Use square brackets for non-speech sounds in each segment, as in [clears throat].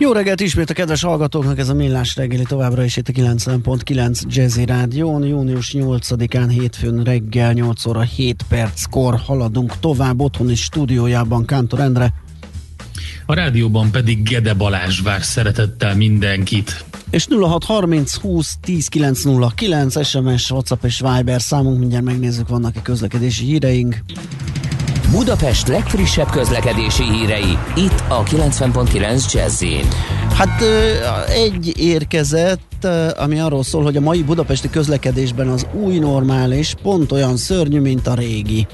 Jó reggelt ismét a kedves hallgatóknak, ez a Millás reggeli továbbra is itt a 90.9 Jazzy Rádión. Június 8-án hétfőn reggel 8 óra 7 perckor haladunk tovább otthoni stúdiójában Kántor Endre. A rádióban pedig Gede Balázs vár szeretettel mindenkit. És 0630 20 10 909 SMS, WhatsApp és Viber számunk, mindjárt megnézzük, vannak-e közlekedési híreink. Budapest legfrissebb közlekedési hírei, itt a 90.9 jazz Hát egy érkezett, ami arról szól, hogy a mai budapesti közlekedésben az új normális pont olyan szörnyű, mint a régi.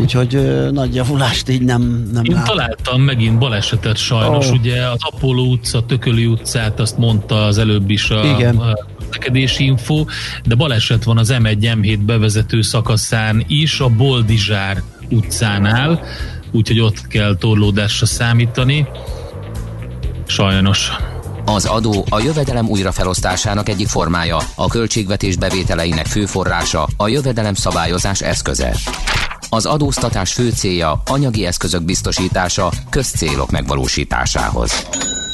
Úgyhogy nagy javulást így nem, nem Én lát. találtam megint balesetet sajnos, oh. ugye az Apollo utca, Tököli utcát, azt mondta az előbb is a, Igen. a közlekedési info, de baleset van az M1 M7 bevezető szakaszán is, a Boldizsár utcánál, úgyhogy ott kell torlódásra számítani. Sajnos. Az adó a jövedelem újrafelosztásának egyik formája, a költségvetés bevételeinek fő forrása, a jövedelem szabályozás eszköze. Az adóztatás fő célja anyagi eszközök biztosítása közcélok megvalósításához.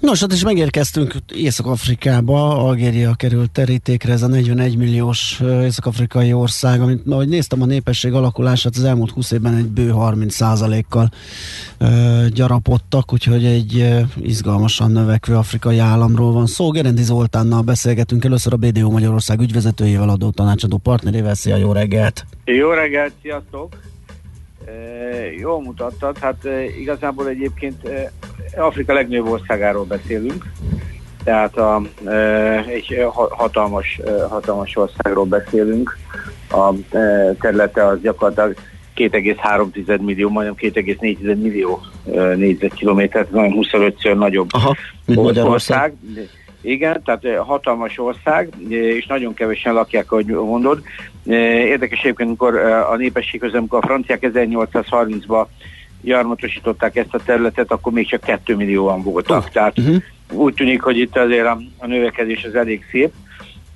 Nos, hát is megérkeztünk Észak-Afrikába, Algéria került terítékre, ez a 41 milliós észak-afrikai ország, amit ahogy néztem a népesség alakulását, az elmúlt 20 évben egy bő 30% kal gyarapodtak, úgyhogy egy ö, izgalmasan növekvő afrikai államról van szó. Gerendi Zoltánnal beszélgetünk először a BDO Magyarország ügyvezetőjével, adó tanácsadó partnerével. Szia, jó reggelt! Jó reggelt, sziasztok! Jól mutattad, hát igazából egyébként Afrika legnagyobb országáról beszélünk, tehát a, egy hatalmas, hatalmas országról beszélünk. A területe az gyakorlatilag 2,3 millió, majdnem 2,4 millió négyzetkilométer, nagyon 25-ször nagyobb Aha, ország. Igen, tehát hatalmas ország, és nagyon kevesen lakják, ahogy mondod. Érdekes egyébként, amikor a népesség közben, amikor a franciák 1830-ban gyarmatosították ezt a területet, akkor még csak 2 millióan voltak. Uh, Tehát uh-huh. úgy tűnik, hogy itt azért a, a növekedés az elég szép.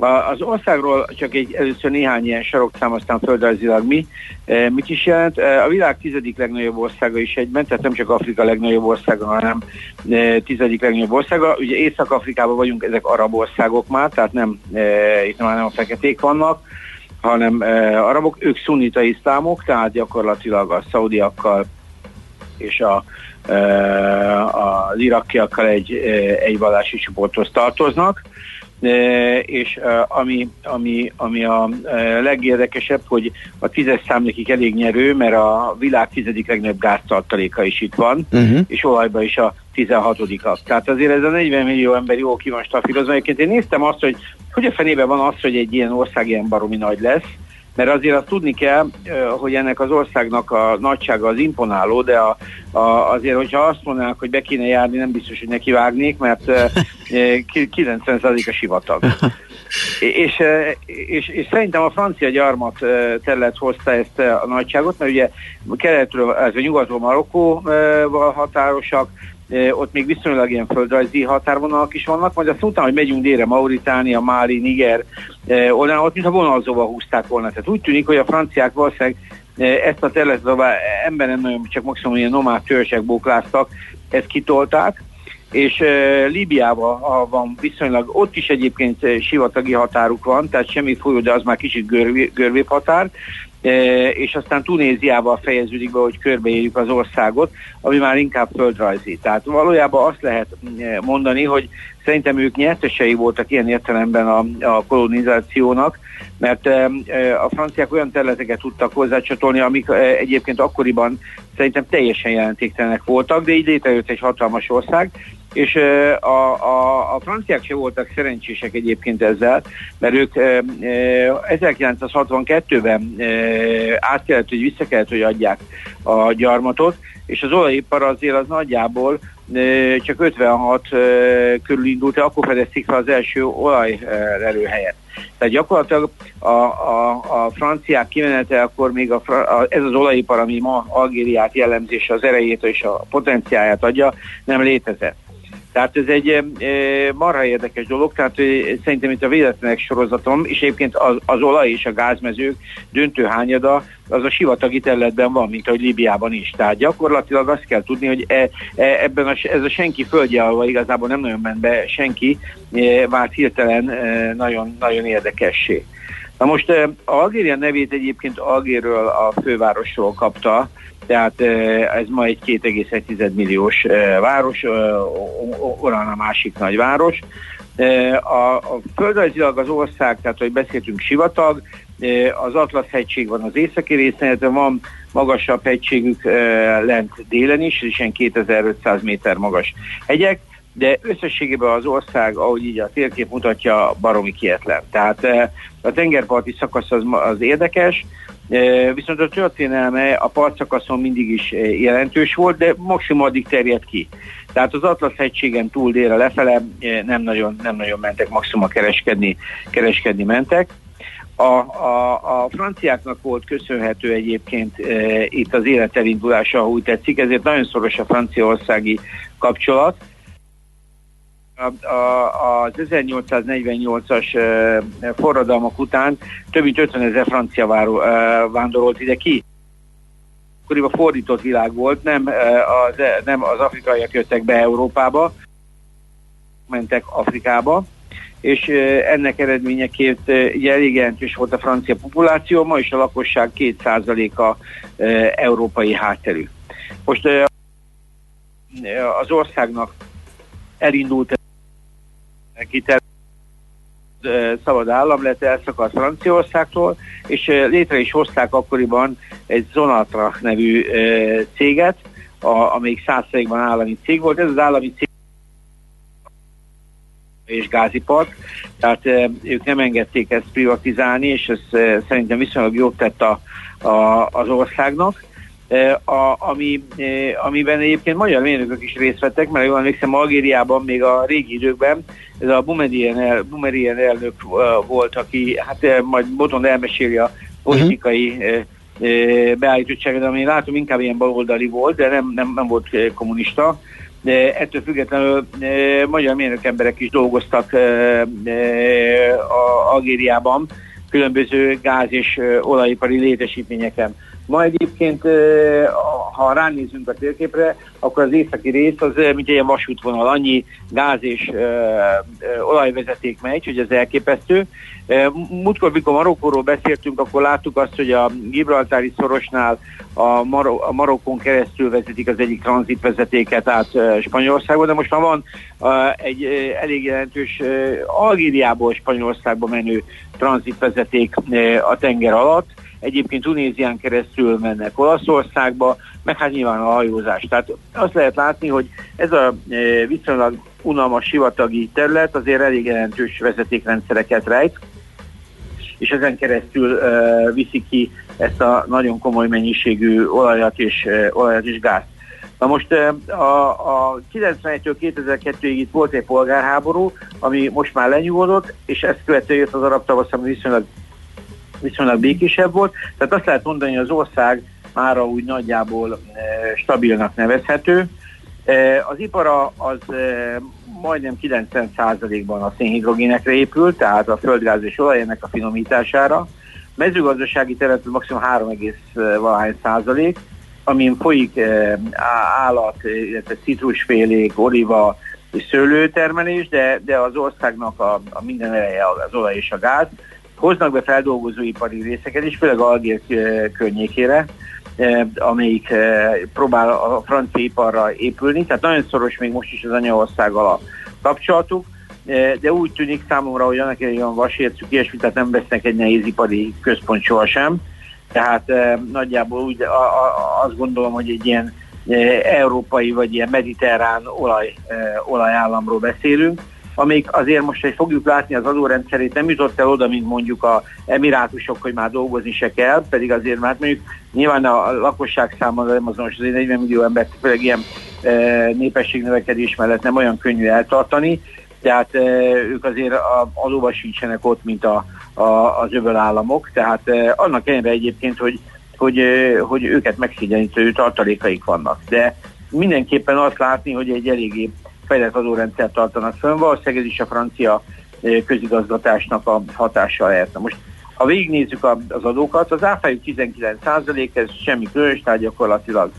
Az országról csak egy először néhány ilyen sarokszám, aztán földrajzilag mi. E, mit is jelent? E, a világ tizedik legnagyobb országa is egyben, tehát nem csak Afrika legnagyobb országa, hanem e, tizedik legnagyobb országa. Ugye Észak-Afrikában vagyunk, ezek arab országok már, tehát nem, itt már nem a feketék vannak, hanem arabok, ők szunita iszlámok, tehát gyakorlatilag a szaudiakkal és a, az irakiakkal egy, egy vallási csoporthoz tartoznak és ami, ami, ami a legérdekesebb, hogy a tízes szám nekik elég nyerő, mert a világ tizedik legnagyobb gáztartaléka is itt van, uh-huh. és olajban is a 16 Tehát azért ez a 40 millió ember jó ki van stafírozva. Egyébként én néztem azt, hogy hogy a fenében van az, hogy egy ilyen ország ilyen baromi nagy lesz, mert azért azt tudni kell, hogy ennek az országnak a nagysága az imponáló, de a, a, azért, hogyha azt mondanák, hogy be kéne járni, nem biztos, hogy nekivágnék, mert 90% [laughs] a sivatag. [laughs] és, és, és szerintem a francia gyarmat terület hozta ezt a nagyságot, mert ugye keletről, ez a nyugatról Marokkóval határosak, ott még viszonylag ilyen földrajzi határvonalak is vannak, majd azt utána, hogy megyünk délre, Mauritánia, Máli, Niger, oldalán, ott mintha vonalzóval húzták volna. Tehát úgy tűnik, hogy a franciák valószínűleg ezt a területet, ember nem nagyon, csak maximum ilyen nomád törzsek bókláztak, ezt kitolták, és uh, Líbiában van viszonylag, ott is egyébként sivatagi határuk van, tehát semmi folyó, de az már kicsit görvé, határ, és aztán Tunéziával fejeződik be, hogy körbeérjük az országot, ami már inkább földrajzi. Tehát valójában azt lehet mondani, hogy szerintem ők nyertesei voltak ilyen értelemben a, a kolonizációnak, mert a franciák olyan területeket tudtak hozzácsatolni, amik egyébként akkoriban szerintem teljesen jelentéktelenek voltak, de így létrejött egy hatalmas ország, és a, a, a franciák se voltak szerencsések egyébként ezzel, mert ők 1962-ben át kellett, hogy vissza kellett, hogy adják a gyarmatot, és az olajipar azért az nagyjából csak 56 körül indult, akkor fedezték fel az első olajelőhelyet. Tehát gyakorlatilag a, a, a franciák kimenete, akkor még a, a, ez az olajipar, ami ma Algériát jellemzése az erejét és a potenciáját adja, nem létezett. Tehát ez egy e, marha érdekes dolog, tehát szerintem itt a véletlenek sorozatom, és egyébként az, az olaj és a gázmezők döntő hányada az a sivatagi területben van, mint ahogy Líbiában is. Tehát gyakorlatilag azt kell tudni, hogy e, e, ebben a, ez a senki földje, ahol igazából nem nagyon ment be senki, e, vált hirtelen e, nagyon, nagyon érdekessé. Na most e, Algéria nevét egyébként Algérről a fővárosról kapta, tehát ez ma egy 2,1 milliós város, Orán a másik nagy város. A, a földrajzilag az ország, tehát hogy beszéltünk sivatag, az Atlasz hegység van az északi részen, illetve van magasabb hegységük lent délen is, és ilyen 2500 méter magas hegyek, de összességében az ország, ahogy így a térkép mutatja, baromi kietlen. Tehát a tengerparti szakasz az, az érdekes, Viszont a történelme a partszakaszon mindig is jelentős volt, de maximum addig terjed ki. Tehát az Atlasz hegységen túl délre lefele nem nagyon, nem nagyon mentek, maximum kereskedni, kereskedni mentek. A, a, a franciáknak volt köszönhető egyébként e, itt az élet elindulása, ha úgy tetszik, ezért nagyon szoros a franciaországi kapcsolat az 1848-as forradalmak után több mint 50 ezer francia vándorolt ide ki. Akkoriban fordított világ volt, nem az, nem az afrikaiak jöttek be Európába, mentek Afrikába, és ennek eredményeként ugye elég jelentős volt a francia populáció, ma is a lakosság 2%-a európai hátterű. Most az országnak elindult kitel szabad állam lett, elszakadt Franciaországtól, és létre is hozták akkoriban egy Zonatra nevű céget, amelyik százszerékban állami cég volt. Ez az állami cég és gázipart, tehát ők nem engedték ezt privatizálni, és ez szerintem viszonylag jót tett a, a, az országnak a, ami, amiben egyébként magyar mérnökök is részt vettek, mert jól emlékszem, Algériában még a régi időkben ez a Bumerien, el, Bumerien elnök volt, aki hát majd boton elmeséli a politikai uh-huh. beállítottságot, ami látom inkább ilyen baloldali volt, de nem, nem, nem volt kommunista. De ettől függetlenül e, magyar mérnök emberek is dolgoztak e, e, a Algériában különböző gáz- és olajipari létesítményeken. Ma egyébként, ha ránézünk a térképre, akkor az északi rész az mint egy vasútvonal, annyi gáz és olajvezeték megy, hogy ez elképesztő. Múltkor, mikor Marokkóról beszéltünk, akkor láttuk azt, hogy a Gibraltári szorosnál a, Mar- a Marokkon keresztül vezetik az egyik tranzitvezetéket át Spanyolországba, de most már van egy elég jelentős Algériából Spanyolországba menő tranzitvezeték a tenger alatt, egyébként Tunézián keresztül mennek Olaszországba, meg hát nyilván a hajózás. Tehát azt lehet látni, hogy ez a e, viszonylag unalmas sivatagi terület azért elég jelentős vezetékrendszereket rejt, és ezen keresztül uh, viszi ki ezt a nagyon komoly mennyiségű olajat és, uh, olajat és gázt. Na most a, a 91-től 2002-ig itt volt egy polgárháború, ami most már lenyugodott, és ezt követően jött az arab tavasz, ami viszonylag viszonylag békésebb volt, tehát azt lehet mondani, hogy az ország már úgy nagyjából e, stabilnak nevezhető. E, az ipara az e, majdnem 90%-ban a szénhidrogénekre épült, tehát a földgáz és olajének a finomítására. Mezőgazdasági terület maximum 3, valahány százalék, amin folyik állat, illetve citrusfélék, oliva és szőlőtermelés, de, de az országnak a, a minden eleje az olaj és a gáz hoznak be feldolgozóipari részeket is, főleg Algér környékére, amelyik próbál a francia iparra épülni, tehát nagyon szoros még most is az anyaországgal a kapcsolatuk, de úgy tűnik számomra, hogy annak egy olyan vasércük, ilyesmi, tehát nem vesznek egy nehézipari központ sohasem, tehát nagyjából úgy azt gondolom, hogy egy ilyen európai vagy ilyen mediterrán olaj, olajállamról beszélünk, amik azért most, hogy fogjuk látni az adórendszerét, nem jutott el oda, mint mondjuk a emirátusok, hogy már dolgozni se kell, pedig azért már mondjuk nyilván a lakosság számára nem azonos, azért 40 millió embert, főleg ilyen e, népességnövekedés mellett nem olyan könnyű eltartani, tehát e, ők azért a, adóba sincsenek ott, mint a, a, az öböl államok, tehát e, annak ellenére egyébként, hogy, hogy, hogy őket megszigyenítő tartalékaik vannak. De mindenképpen azt látni, hogy egy eléggé fejlett adórendszert tartanak fönn, valószínűleg ez is a francia közigazgatásnak a hatása lehet. Most ha végignézzük az adókat, az áfájuk 19% ez semmi különös, tehát gyakorlatilag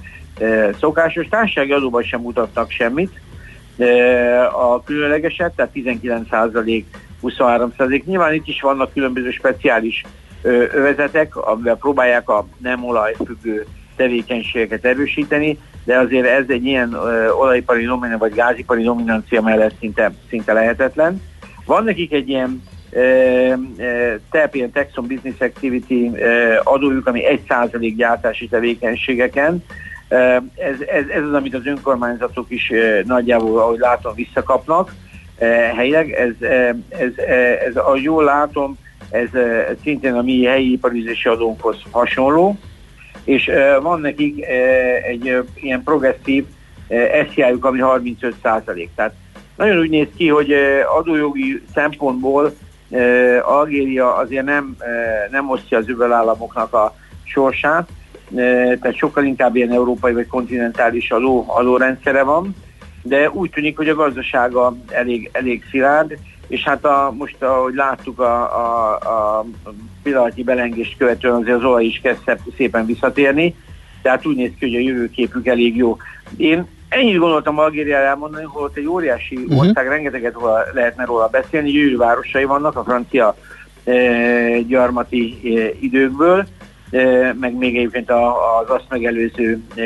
szokásos. Társasági adóban sem mutattak semmit, a különlegeset, tehát 19% 23 Nyilván itt is vannak különböző speciális övezetek, amivel próbálják a nem olajfüggő tevékenységeket erősíteni, de azért ez egy ilyen olajipari dominancia vagy gázipari dominancia mellett szinte, szinte lehetetlen. Van nekik egy ilyen TEP, ilyen Tax on Business Activity adójuk, ami 1% gyártási tevékenységeken. Ez, ez, ez az, amit az önkormányzatok is nagyjából, ahogy látom, visszakapnak helyileg. Ez, ez, ez, ahogy jól látom, ez, ez szintén a mi helyi iparizési adónkhoz hasonló és van nekik egy ilyen progresszív SZI-juk, ami 35 százalék. Tehát nagyon úgy néz ki, hogy adójogi szempontból Algéria azért nem, nem osztja az államoknak a sorsát, tehát sokkal inkább ilyen európai vagy kontinentális adó, adórendszere van, de úgy tűnik, hogy a gazdasága elég, elég szilárd, és hát a, most ahogy láttuk a, a, a pillanatnyi belengést követően azért az olaj is kezd szépen visszatérni, tehát úgy néz ki, hogy a jövőképük elég jó. Én ennyit gondoltam Algériára elmondani, hogy ott egy óriási uh-huh. ország, rengeteget róla, lehetne róla beszélni, gyönyörű városai vannak a francia e, gyarmati e, időkből, e, meg még egyébként a, az azt megelőző e,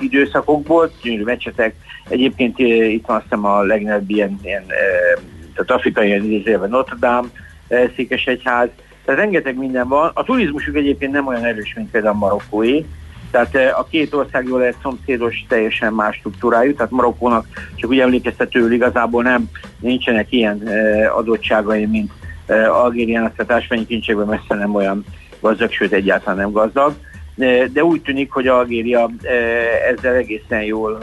időszakokból, gyönyörű mecsetek. Egyébként e, itt van azt hiszem a legnagyobb ilyen, ilyen e, tehát afrikai idézőjelben Notre Dame, eh, Székesegyház, tehát rengeteg minden van. A turizmusuk egyébként nem olyan erős, mint például a marokkói, tehát eh, a két ország jól lehet szomszédos, teljesen más struktúrájú, tehát Marokkónak csak úgy emlékeztetőül igazából nem nincsenek ilyen eh, adottságai, mint Algériának, tehát ásványi kincsekben messze nem olyan gazdag, sőt egyáltalán nem gazdag. De úgy tűnik, hogy Algéria ezzel egészen jól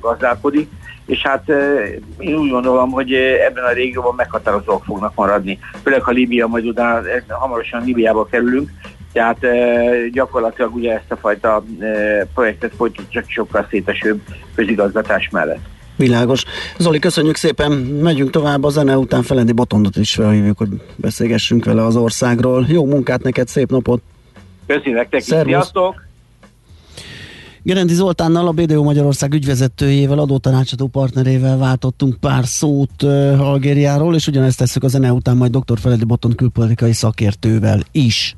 gazdálkodik és hát én úgy gondolom, hogy ebben a régióban meghatározóak fognak maradni. Főleg, ha Líbia majd utána hamarosan Líbiába kerülünk, tehát gyakorlatilag ugye ezt a fajta projektet folytatjuk csak sokkal szétesőbb közigazgatás mellett. Világos. Zoli, köszönjük szépen, megyünk tovább, a zene után Felendi Botondot is felhívjuk, hogy beszélgessünk vele az országról. Jó munkát neked, szép napot! Köszönjük nektek, sziasztok! Gerendi Zoltánnal, a BDO Magyarország ügyvezetőjével, adótanácsadó partnerével váltottunk pár szót uh, Algériáról, és ugyanezt tesszük a zene után majd dr. Feledi Boton külpolitikai szakértővel is.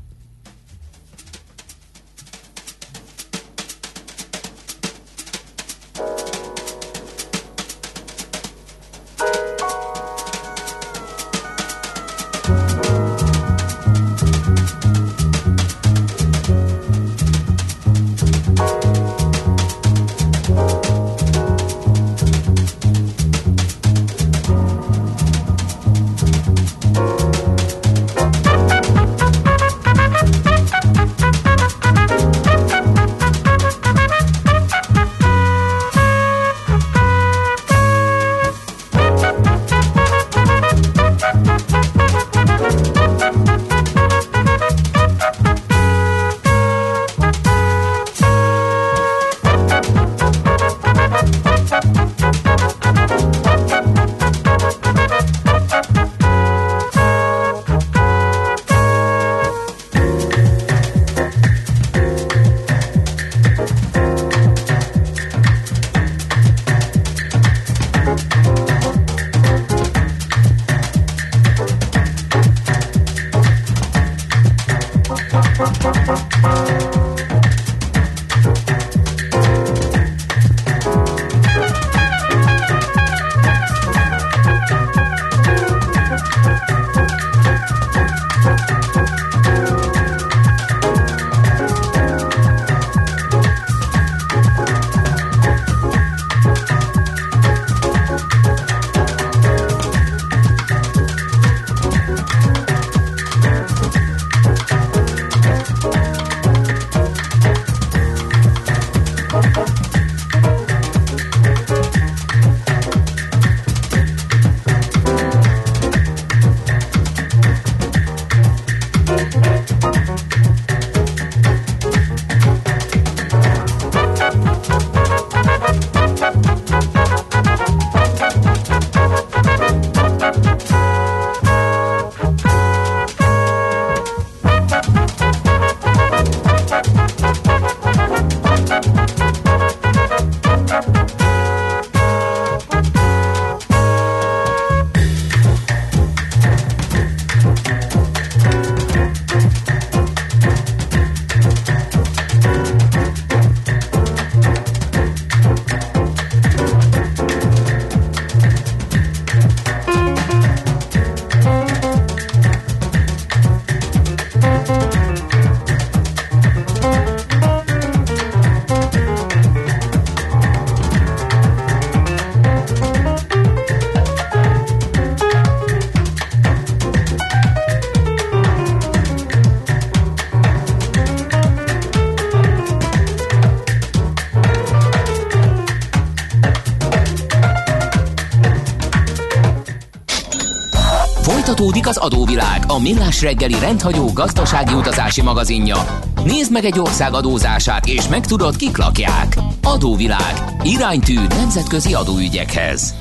Az adóvilág, a millás reggeli rendhagyó gazdasági utazási magazinja. Nézd meg egy ország adózását, és megtudod, kik lakják. Adóvilág. Iránytű nemzetközi adóügyekhez.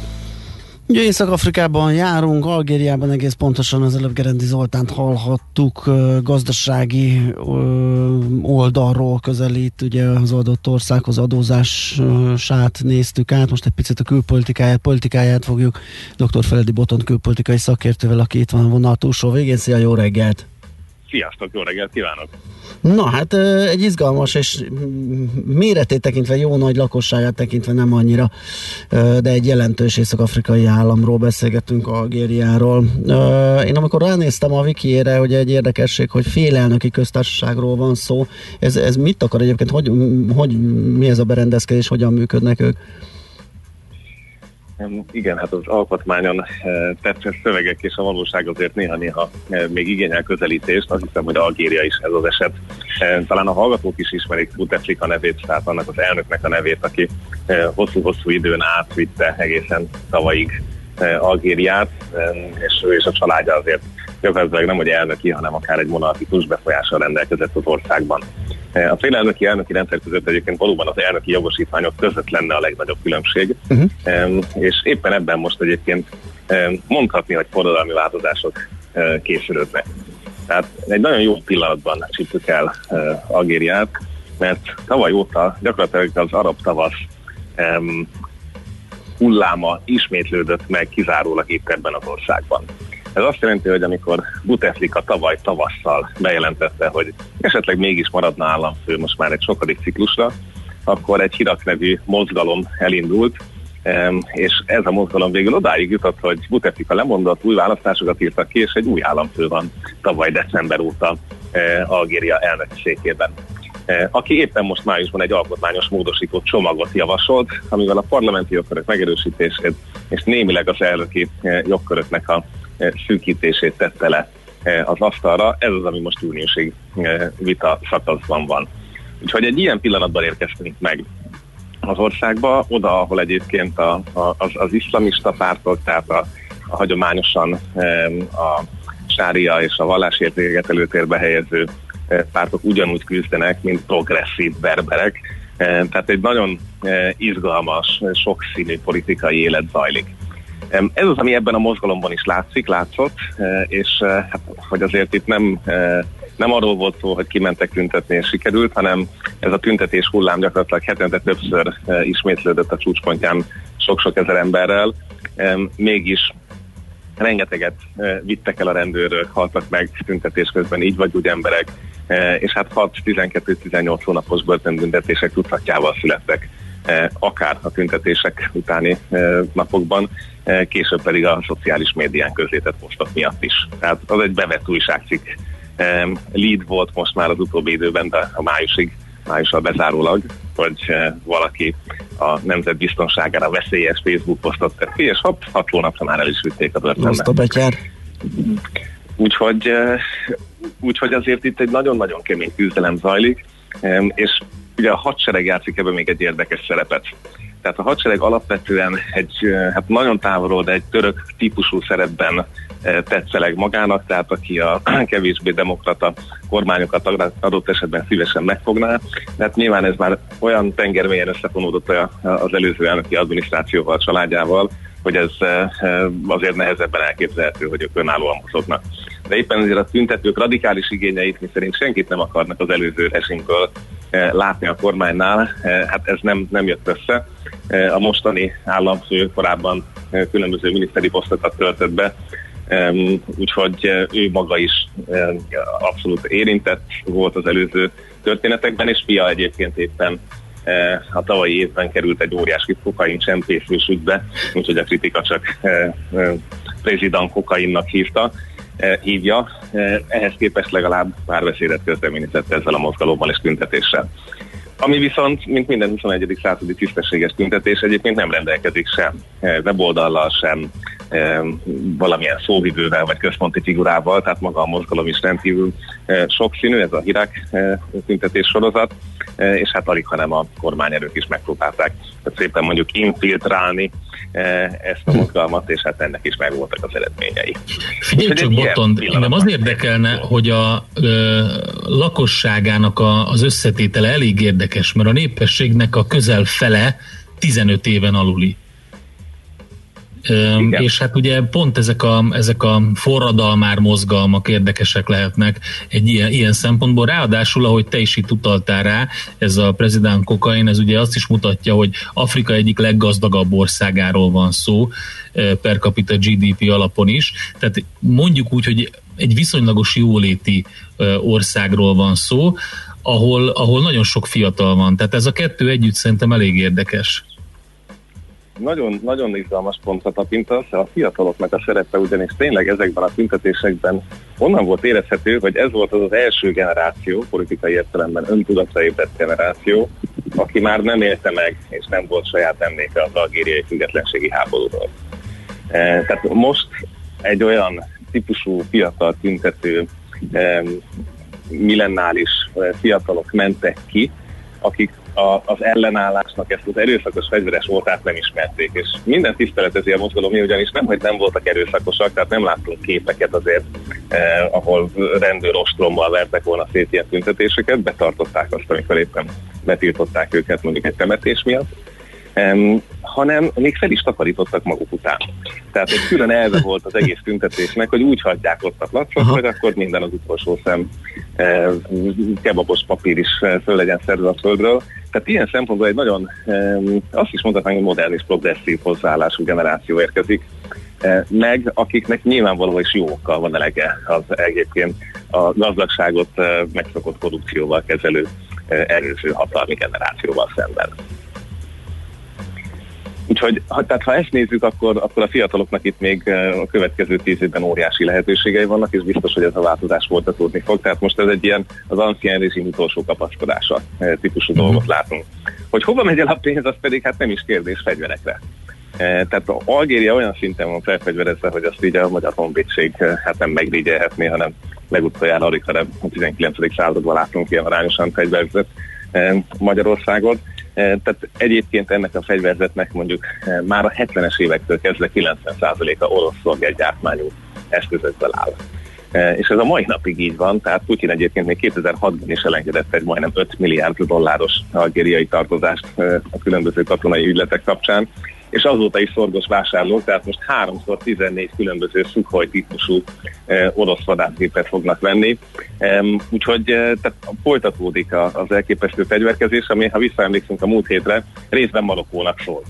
Észak-Afrikában járunk, Algériában egész pontosan az előbb Gerendi Zoltánt hallhattuk, gazdasági oldalról közelít, ugye az adott országhoz adózását néztük át, most egy picit a külpolitikáját, politikáját fogjuk dr. Feledi Botont külpolitikai szakértővel, aki itt van a vonal túlsó végén. Szia, jó reggelt! Sziasztok, jó reggelt kívánok! Na hát egy izgalmas és méretét tekintve jó nagy lakosságát tekintve nem annyira, de egy jelentős észak-afrikai államról beszélgetünk, Algériáról. Én amikor ránéztem a wikiére, hogy egy érdekesség, hogy félelnöki köztársaságról van szó, ez, ez mit akar egyébként, hogy, hogy mi ez a berendezkedés, hogyan működnek ők? Igen, hát az alkotmányon eh, tetszett szövegek és a valóság azért néha-néha eh, még igényel közelítést. Azt hiszem, hogy Algéria is ez az eset. Eh, talán a hallgatók is ismerik Bouteflika nevét, tehát annak az elnöknek a nevét, aki hosszú-hosszú időn átvitte egészen tavalyig Algériát, és ő és a családja azért gyakorlatilag nem hogy elnöki, hanem akár egy monarchikus befolyással rendelkezett az országban. A félelnöki elnöki rendszer között egyébként valóban az elnöki jogosítványok között lenne a legnagyobb különbség, uh-huh. és éppen ebben most egyébként mondhatni, hogy forradalmi változások készülődnek. Tehát egy nagyon jó pillanatban csíptük el Algériát, mert tavaly óta gyakorlatilag az arab tavasz hulláma ismétlődött meg kizárólag itt ebben az országban. Ez azt jelenti, hogy amikor Buteflika tavaly tavasszal bejelentette, hogy esetleg mégis maradna államfő most már egy sokadik ciklusra, akkor egy Hirak nevű mozgalom elindult, és ez a mozgalom végül odáig jutott, hogy Buteflika lemondott, új választásokat írtak ki, és egy új államfő van tavaly december óta eh, Algéria elnökségében. Eh, aki éppen most májusban egy alkotmányos módosító csomagot javasolt, amivel a parlamenti jogkörök megerősítését és némileg az elnöki eh, jogköröknek a szűkítését tette le az asztalra. Ez az, ami most júniusig vita szakaszban van. Úgyhogy egy ilyen pillanatban érkeztünk meg az országba, oda, ahol egyébként a, a, az, az iszlamista pártok, tehát a, a hagyományosan a sária és a vallásértékeket előtérbe helyező pártok ugyanúgy küzdenek, mint progresszív berberek. Tehát egy nagyon izgalmas, sokszínű politikai élet zajlik. Ez az, ami ebben a mozgalomban is látszik, látszott, e, és e, hát, hogy azért itt nem, e, nem arról volt szó, hogy kimentek tüntetni és sikerült, hanem ez a tüntetés hullám gyakorlatilag hetente többször ismétlődött a csúcspontján sok-sok ezer emberrel, mégis rengeteget vittek el a rendőrök, haltak meg tüntetés közben így vagy úgy emberek, és hát 6-12-18 hónapos börtönbüntetések tucatjával születtek akár a tüntetések utáni napokban, később pedig a szociális médián közétett postok miatt is. Tehát az egy bevett újságcikk lead volt most már az utóbbi időben, de a májusig, májussal bezárólag, hogy valaki a nemzetbiztonságára veszélyes Facebook posztot tett ki, és hopp, hat hónapra már el is vitték a börtönbe. Úgyhogy, úgyhogy azért itt egy nagyon-nagyon kemény küzdelem zajlik, és ugye a hadsereg játszik ebben még egy érdekes szerepet. Tehát a hadsereg alapvetően egy hát nagyon távolról, de egy török típusú szerepben tetszeleg magának, tehát aki a [clears throat] kevésbé demokrata kormányokat adott esetben szívesen megfogná. Tehát nyilván ez már olyan tengermélyen összefonódott az előző elnöki adminisztrációval, családjával, hogy ez azért nehezebben elképzelhető, hogy ők önállóan mozognak. De éppen ezért a tüntetők radikális igényeit, mi szerint senkit nem akarnak az előző rezsimből látni a kormánynál, hát ez nem, nem jött össze. A mostani államfő korábban különböző miniszteri posztokat töltött be, úgyhogy ő maga is abszolút érintett volt az előző történetekben, és fia egyébként éppen a tavalyi évben került egy óriási kokain csempészős ügybe, úgyhogy a kritika csak prezident kokainnak hívta, hívja. Ehhez képest legalább párbeszédet kezdeményezett ezzel a mozgalommal és tüntetéssel. Ami viszont, mint minden 21. századi tisztességes tüntetés, egyébként nem rendelkezik sem weboldallal, sem valamilyen szóvivővel vagy központi figurával, tehát maga a mozgalom is rendkívül sokszínű, ez a hírek tüntetés sorozat, és hát alig, hanem a kormányerők is megpróbálták tehát szépen mondjuk infiltrálni ezt a mozgalmat, és hát ennek is megvoltak az eredményei. Figyelj csak, Botond, engem az érdekelne, hogy a ö, lakosságának a, az összetétele elég érdekes, mert a népességnek a közel fele 15 éven aluli. Igen. És hát ugye pont ezek a, ezek a forradalmár mozgalmak érdekesek lehetnek egy ilyen, ilyen szempontból. Ráadásul, ahogy te is itt utaltál rá, ez a prezident kokain, ez ugye azt is mutatja, hogy Afrika egyik leggazdagabb országáról van szó, per capita GDP alapon is. Tehát mondjuk úgy, hogy egy viszonylagos jóléti országról van szó, ahol, ahol nagyon sok fiatal van. Tehát ez a kettő együtt szerintem elég érdekes nagyon, nagyon izgalmas pontra tapintasz, a fiataloknak a szerepe ugyanis tényleg ezekben a tüntetésekben onnan volt érezhető, hogy ez volt az az első generáció, politikai értelemben öntudatra ébredt generáció, aki már nem élte meg, és nem volt saját emléke az algériai függetlenségi háborúról. E, tehát most egy olyan típusú fiatal tüntető, e, millennális e, fiatalok mentek ki, akik a, az ellenállásnak ezt az erőszakos fegyveres voltát nem ismerték, és minden tiszteletezi a mozgalom, ugyanis nem, hogy nem voltak erőszakosak, tehát nem láttunk képeket azért, eh, ahol rendőr ostrommal vertek volna szét ilyen tüntetéseket, betartották azt, amikor éppen betiltották őket mondjuk egy temetés miatt um, hanem még fel is takarítottak maguk után. Tehát egy külön elve volt az egész tüntetésnek, hogy úgy hagyják ott a placot, hogy akkor minden az utolsó szem e, kebabos papír is e, föl legyen szedve a földről. Tehát ilyen szempontból egy nagyon, e, azt is mondhatnánk, hogy modern és progresszív hozzáállású generáció érkezik, e, meg akiknek nyilvánvalóan is jókkal van elege az egyébként a gazdagságot e, megszokott korrupcióval kezelő e, erőső hatalmi generációval szemben. Úgyhogy ha, tehát ha ezt nézzük, akkor, akkor a fiataloknak itt még eh, a következő tíz évben óriási lehetőségei vannak, és biztos, hogy ez a változás folytatódni fog. Tehát most ez egy ilyen az ancien rezsim utolsó kapaszkodása eh, típusú uh-huh. dolgot látunk. Hogy hova megy el a pénz, az pedig hát nem is kérdés fegyverekre. Eh, tehát a Algéria olyan szinten van felfegyverezve, hogy azt így a magyar honvédség hát nem megrigyelhetné, hanem legutoljára alig, hanem a 19. században látunk ilyen arányosan fegyverzett Magyarországot. Eh, tehát egyébként ennek a fegyverzetnek mondjuk eh, már a 70-es évektől kezdve 90%-a orosz szolgáltgyártmányú eszközökből áll. Eh, és ez a mai napig így van, tehát Putyin egyébként még 2006-ban is elengedett egy majdnem 5 milliárd dolláros algériai tartozást a különböző katonai ügyletek kapcsán, és azóta is szorgos vásárló, tehát most háromszor 14 különböző Sukhoi típusú e, orosz vadászgépet fognak venni. E, úgyhogy e, tehát folytatódik az elképesztő fegyverkezés, ami, ha visszaemlékszünk a múlt hétre, részben Marokkónak szól.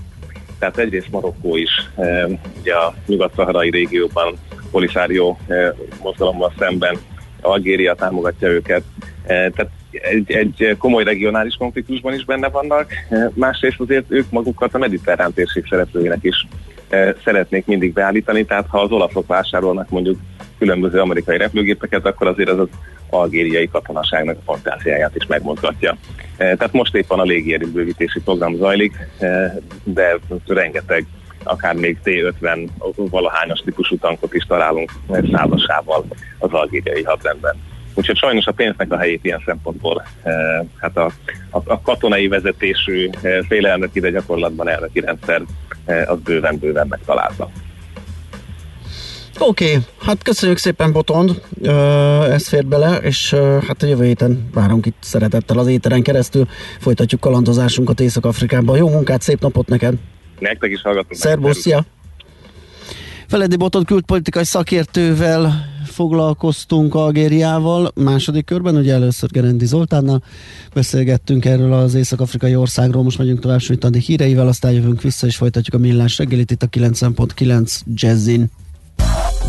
Tehát egyrészt Marokkó is e, ugye a nyugat-szaharai régióban Polisárió e, mozgalommal szemben Algéria támogatja őket. E, tehát egy, egy komoly regionális konfliktusban is benne vannak, e, másrészt azért ők magukat a mediterrán térség szereplőinek is e, szeretnék mindig beállítani, tehát ha az olaszok vásárolnak mondjuk különböző amerikai repülőgépeket, akkor azért az az algériai katonaságnak a fantáziáját is megmozgatja. E, tehát most éppen a légierőbővítési program zajlik, de rengeteg akár még T-50 valahányos típusú tankot is találunk százasával az algériai hadrendben. Úgyhogy sajnos a pénznek a helyét ilyen szempontból eh, hát a, a, a katonai vezetésű eh, félelnöki, de gyakorlatban elnöki rendszer eh, az bőven-bőven megtalálta. Oké, okay, hát köszönjük szépen Botond, ez fért bele, és hát a jövő héten várunk itt szeretettel az éteren keresztül, folytatjuk kalandozásunkat Észak-Afrikában. Jó munkát, szép napot neked! Nektek is hallgatunk. Szerbusz, szia! Feledi Botond külpolitikai szakértővel foglalkoztunk Algériával második körben, ugye először Gerendi Zoltánnal beszélgettünk erről az észak-afrikai országról, most megyünk tovább Svitandi híreivel, aztán jövünk vissza és folytatjuk a millás reggelit itt a 9.9 Jazzin.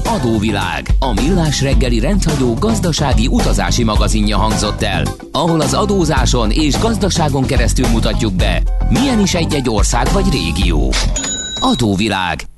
Adóvilág, a millás reggeli rendhagyó gazdasági utazási magazinja hangzott el, ahol az adózáson és gazdaságon keresztül mutatjuk be, milyen is egy-egy ország vagy régió. Adóvilág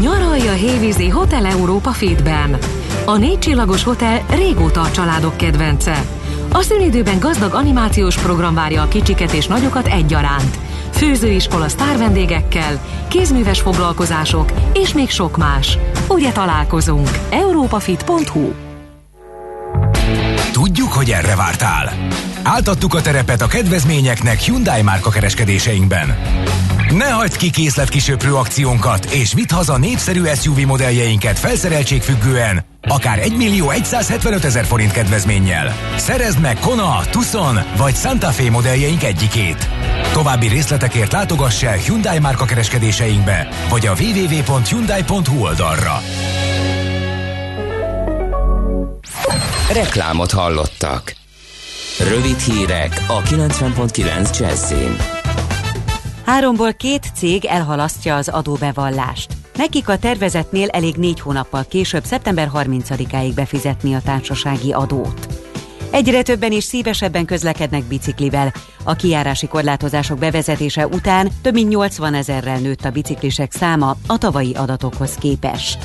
Nyaralja Hévízi Hotel Európa Fitben. A négy csillagos hotel régóta a családok kedvence. A szünidőben gazdag animációs program várja a kicsiket és nagyokat egyaránt. Főzőiskola sztárvendégekkel, kézműves foglalkozások és még sok más. Ugye találkozunk? europafit.hu Tudjuk, hogy erre vártál. Áltattuk a terepet a kedvezményeknek Hyundai márka kereskedéseinkben. Ne hagyd ki készletkisöprő akciónkat, és vidd haza népszerű SUV modelljeinket felszereltség függően, akár 1 millió 175 ezer forint kedvezménnyel. Szerezd meg Kona, Tucson vagy Santa Fe modelljeink egyikét. További részletekért látogass el Hyundai márka kereskedéseinkbe, vagy a www.hyundai.hu oldalra. Reklámot hallottak. Rövid hírek a 90.9 Jazzin. Háromból két cég elhalasztja az adóbevallást. Nekik a tervezetnél elég négy hónappal később, szeptember 30-áig befizetni a társasági adót. Egyre többen és szívesebben közlekednek biciklivel. A kijárási korlátozások bevezetése után több mint 80 ezerrel nőtt a biciklisek száma a tavalyi adatokhoz képest.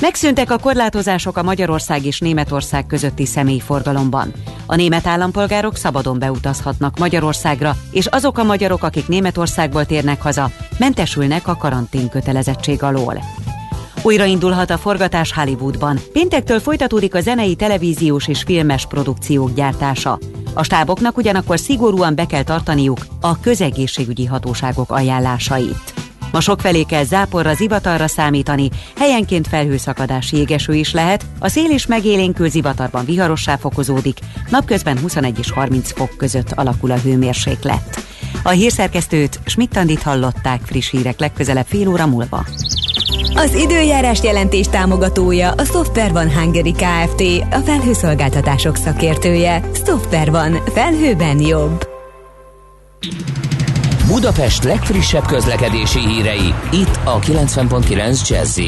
Megszűntek a korlátozások a Magyarország és Németország közötti személyforgalomban. A német állampolgárok szabadon beutazhatnak Magyarországra, és azok a magyarok, akik Németországból térnek haza, mentesülnek a karantén kötelezettség alól. Újraindulhat a forgatás Hollywoodban. Péntektől folytatódik a zenei, televíziós és filmes produkciók gyártása. A stáboknak ugyanakkor szigorúan be kell tartaniuk a közegészségügyi hatóságok ajánlásait. Ma sokfelé kell záporra, zivatarra számítani, helyenként felhőszakadási égeső is lehet, a szél is megélénkül zivatarban viharossá fokozódik, napközben 21 és 30 fok között alakul a hőmérséklet. A hírszerkesztőt Schmidt-Tandit hallották friss hírek legközelebb fél óra múlva. Az időjárás jelentés támogatója a Software van Hungary Kft. A felhőszolgáltatások szakértője. Software van. Felhőben jobb. Budapest legfrissebb közlekedési hírei, itt a 90.9 jazz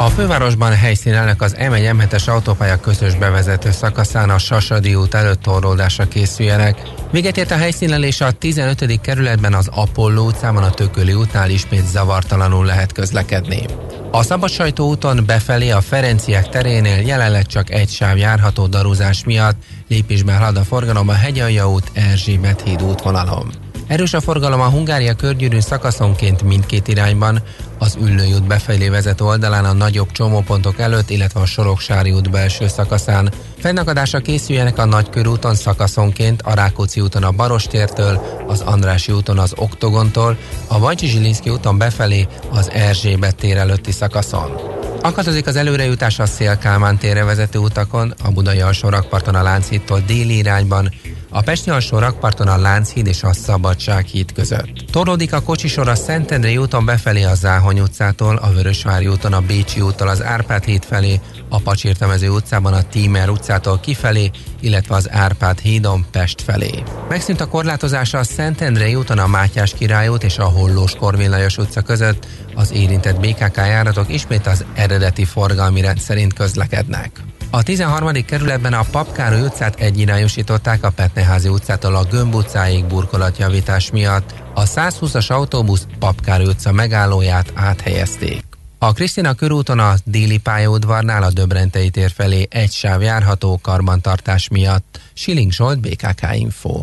a fővárosban helyszínelnek az M1-M7-es autópálya közös bevezető szakaszán a Sasadi út előtt torlódásra készüljenek. Véget ért a helyszínelés a 15. kerületben az Apollo utcában a Tököli útnál ismét zavartalanul lehet közlekedni. A Szabadsajtó úton befelé a Ferenciek terénél jelenleg csak egy sáv járható darúzás miatt lépésben halad a forgalom a Hegyalja út Erzsébet híd útvonalon. Erős a forgalom a Hungária körgyűrűn szakaszonként mindkét irányban, az Üllői út befelé vezető oldalán a nagyobb csomópontok előtt, illetve a Soroksári út belső szakaszán. Fennakadásra készüljenek a Nagykörúton szakaszonként, a Rákóczi úton a Barostértől, az Andrási úton az Oktogontól, a Vajcsi Zsilinszki úton befelé az Erzsébet tér előtti szakaszon. Akadozik az előrejutás a Szélkálmán térre vezető utakon, a Budai alsó rakparton a Lánchídtól déli irányban, a Pesti alsó rakparton a Lánchíd és a Szabadsághíd között. Torlódik a kocsisor a Szentendrei úton befelé a Záhony utcától, a Vörösvári úton a Bécsi úttól az Árpád híd felé, a Pacsirtemező utcában a Tímer utcától kifelé, illetve az Árpád hídon Pest felé. Megszűnt a korlátozása a Szentendrei úton a Mátyás Király út és a Hollós Korvin Lajos utca között, az érintett BKK járatok ismét az eredeti forgalmi rend szerint közlekednek. A 13. kerületben a Papkároly utcát egyirányosították a Petneházi utcától a Gömb utcáig burkolatjavítás miatt. A 120-as autóbusz Papkároly utca megállóját áthelyezték. A Krisztina körúton a déli pályaudvarnál a Döbrentei tér felé egy sáv járható karbantartás miatt. Siling Zsolt, BKK Info.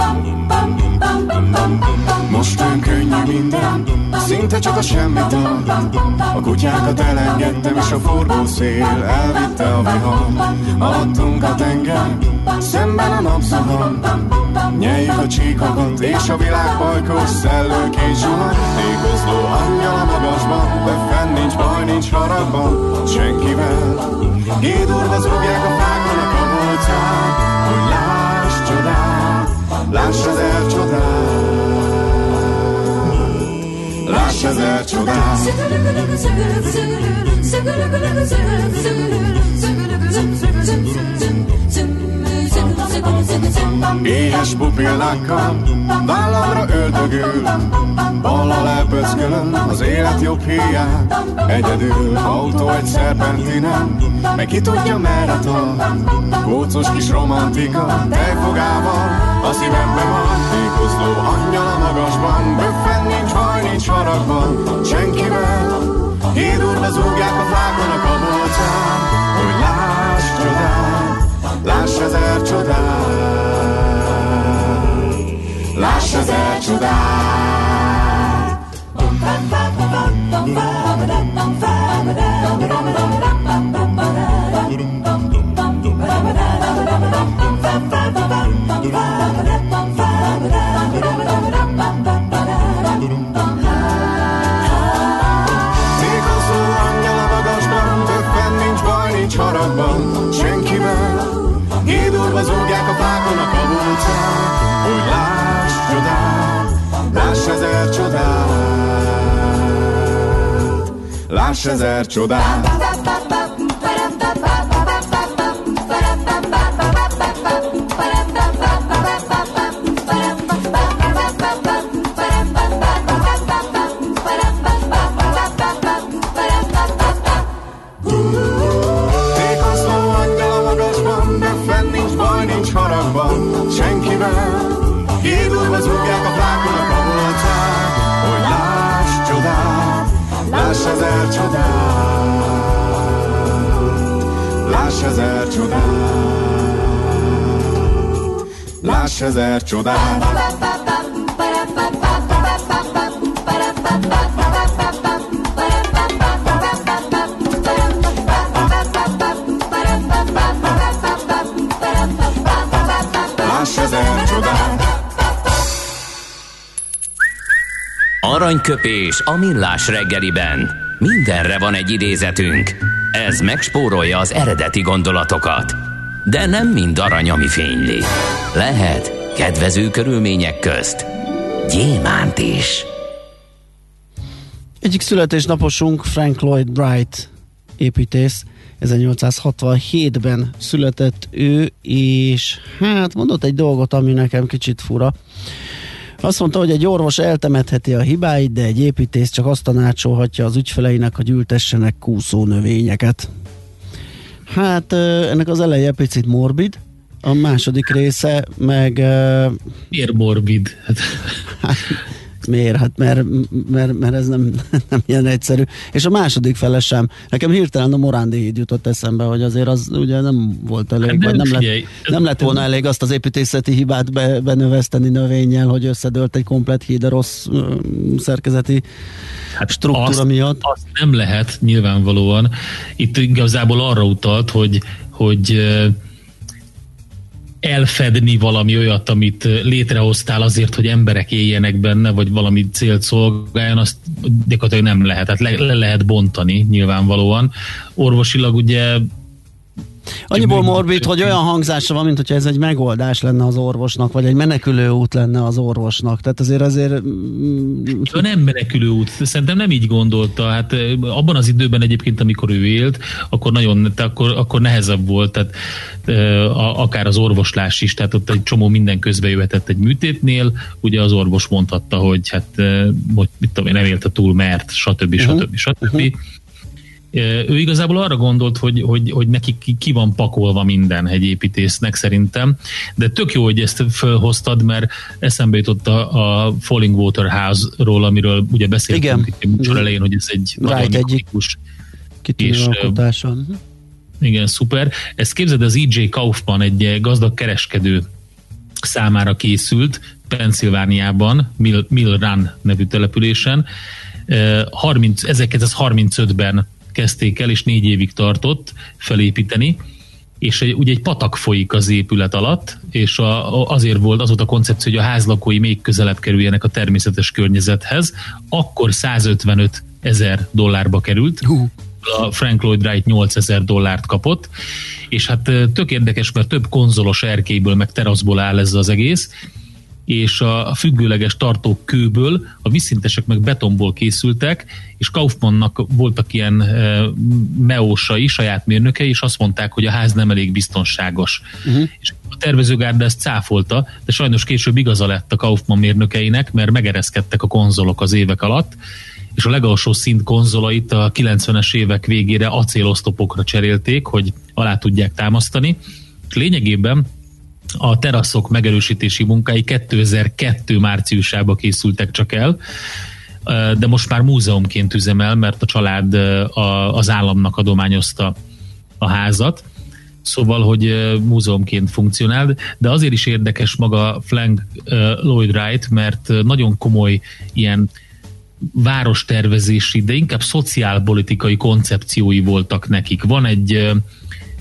Most olyan könnyű minden, Szinte csak a semmit A kutyákat elengedtem, és a forgó szél elvitte a vihar. Alattunk a tenger, szemben a napszahar. Nyeljük a csíkokat, és a világ bajkos szellőként zsuhar. Tékozló angyal a magasban, de fenn nincs baj, nincs haragban, senkivel. Gédurva zúgják a fákon a kabolcát, hogy láss csodát, láss ezer csodát. Láss ezer csodát Éhes pupillákkal Vállamra öldögül. Balla lepöckölöm Az élet jobb hiány Egyedül Autó egy szerpentinen Meg ki tudja merre tart Kócos kis romantika Tejfogával A szívembe van. Tékozló angyal a magasban Böffen nincs baj, nincs haragban. Senkivel Hídurva zúgják a flákon a kabolcán Hogy láss csodát Láss ezer csodát Láss ezer csodát. Láss ezer csodát. Aranyköpés a millás reggeliben. Mindenre van egy idézetünk. Ez megspórolja az eredeti gondolatokat. De nem mind arany, ami fényli. Lehet kedvező körülmények közt gyémánt is. Egyik születésnaposunk Frank Lloyd Wright építész, 1867-ben született ő, és hát mondott egy dolgot, ami nekem kicsit fura. Azt mondta, hogy egy orvos eltemetheti a hibáit, de egy építész csak azt tanácsolhatja az ügyfeleinek, hogy ültessenek kúszó növényeket. Hát ennek az eleje picit morbid, a második része meg... Miért morbid? Hát, Miért? Hát mert, mert, mert ez nem, [laughs] nem ilyen egyszerű. És a második fele sem. Nekem hirtelen a Morándi híd jutott eszembe, hogy azért az ugye nem volt elég, hát vagy nem, lett, nem lett volna elég azt az építészeti hibát be, benöveszteni növényel, hogy összedőlt egy komplet híd a rossz uh, szerkezeti hát struktúra azt, miatt. Azt nem lehet nyilvánvalóan. Itt igazából arra utalt, hogy, hogy elfedni valami olyat, amit létrehoztál azért, hogy emberek éljenek benne, vagy valami célt szolgáljon, azt gyakorlatilag nem lehet. Tehát le, le lehet bontani nyilvánvalóan. Orvosilag ugye Annyiból morbid, hogy olyan hangzása van, mint hogyha ez egy megoldás lenne az orvosnak, vagy egy menekülő út lenne az orvosnak. Tehát azért azért... Ja, nem menekülő út. Szerintem nem így gondolta. Hát abban az időben egyébként, amikor ő élt, akkor nagyon, akkor, akkor nehezebb volt, tehát akár az orvoslás is, tehát ott egy csomó minden közbe jöhetett egy műtétnél, ugye az orvos mondhatta, hogy hát hogy, mit tudom én, nem élte túl, mert stb. stb. stb. stb. Ő igazából arra gondolt, hogy, hogy, hogy neki ki van pakolva minden egy építésznek szerintem, de tök jó, hogy ezt felhoztad, mert eszembe jutott a, a Falling Water House-ról, amiről ugye beszéltünk itt a műsor elején, hogy ez egy right, nagyon ikonikus és alkotása. Igen, szuper. Ezt képzeld, az E.J. Kaufman egy gazdag kereskedő számára készült Pennsylvániában, Mill, Mill Run nevű településen, 30, 1935-ben kezdték el, és négy évig tartott felépíteni, és egy, ugye egy patak folyik az épület alatt, és a, azért volt az volt a koncepció, hogy a házlakói még közelebb kerüljenek a természetes környezethez, akkor 155 ezer dollárba került. A Frank Lloyd Wright 8000 dollárt kapott, és hát tök érdekes, mert több konzolos erkélyből, meg teraszból áll ez az egész, és a függőleges tartók kőből, a vízszintesek meg betonból készültek, és Kaufmannnak voltak ilyen e, meósai, saját mérnökei, és azt mondták, hogy a ház nem elég biztonságos. Uh-huh. És a tervezőgárda ezt cáfolta, de sajnos később igaza lett a Kaufmann mérnökeinek, mert megereszkedtek a konzolok az évek alatt, és a legalsó szint konzolait a 90-es évek végére acélosztopokra cserélték, hogy alá tudják támasztani. Lényegében a teraszok megerősítési munkái 2002 márciusába készültek csak el, de most már múzeumként üzemel, mert a család az államnak adományozta a házat. Szóval, hogy múzeumként funkcionál, de azért is érdekes maga Frank Lloyd Wright, mert nagyon komoly ilyen várostervezési, de inkább szociálpolitikai koncepciói voltak nekik. Van egy,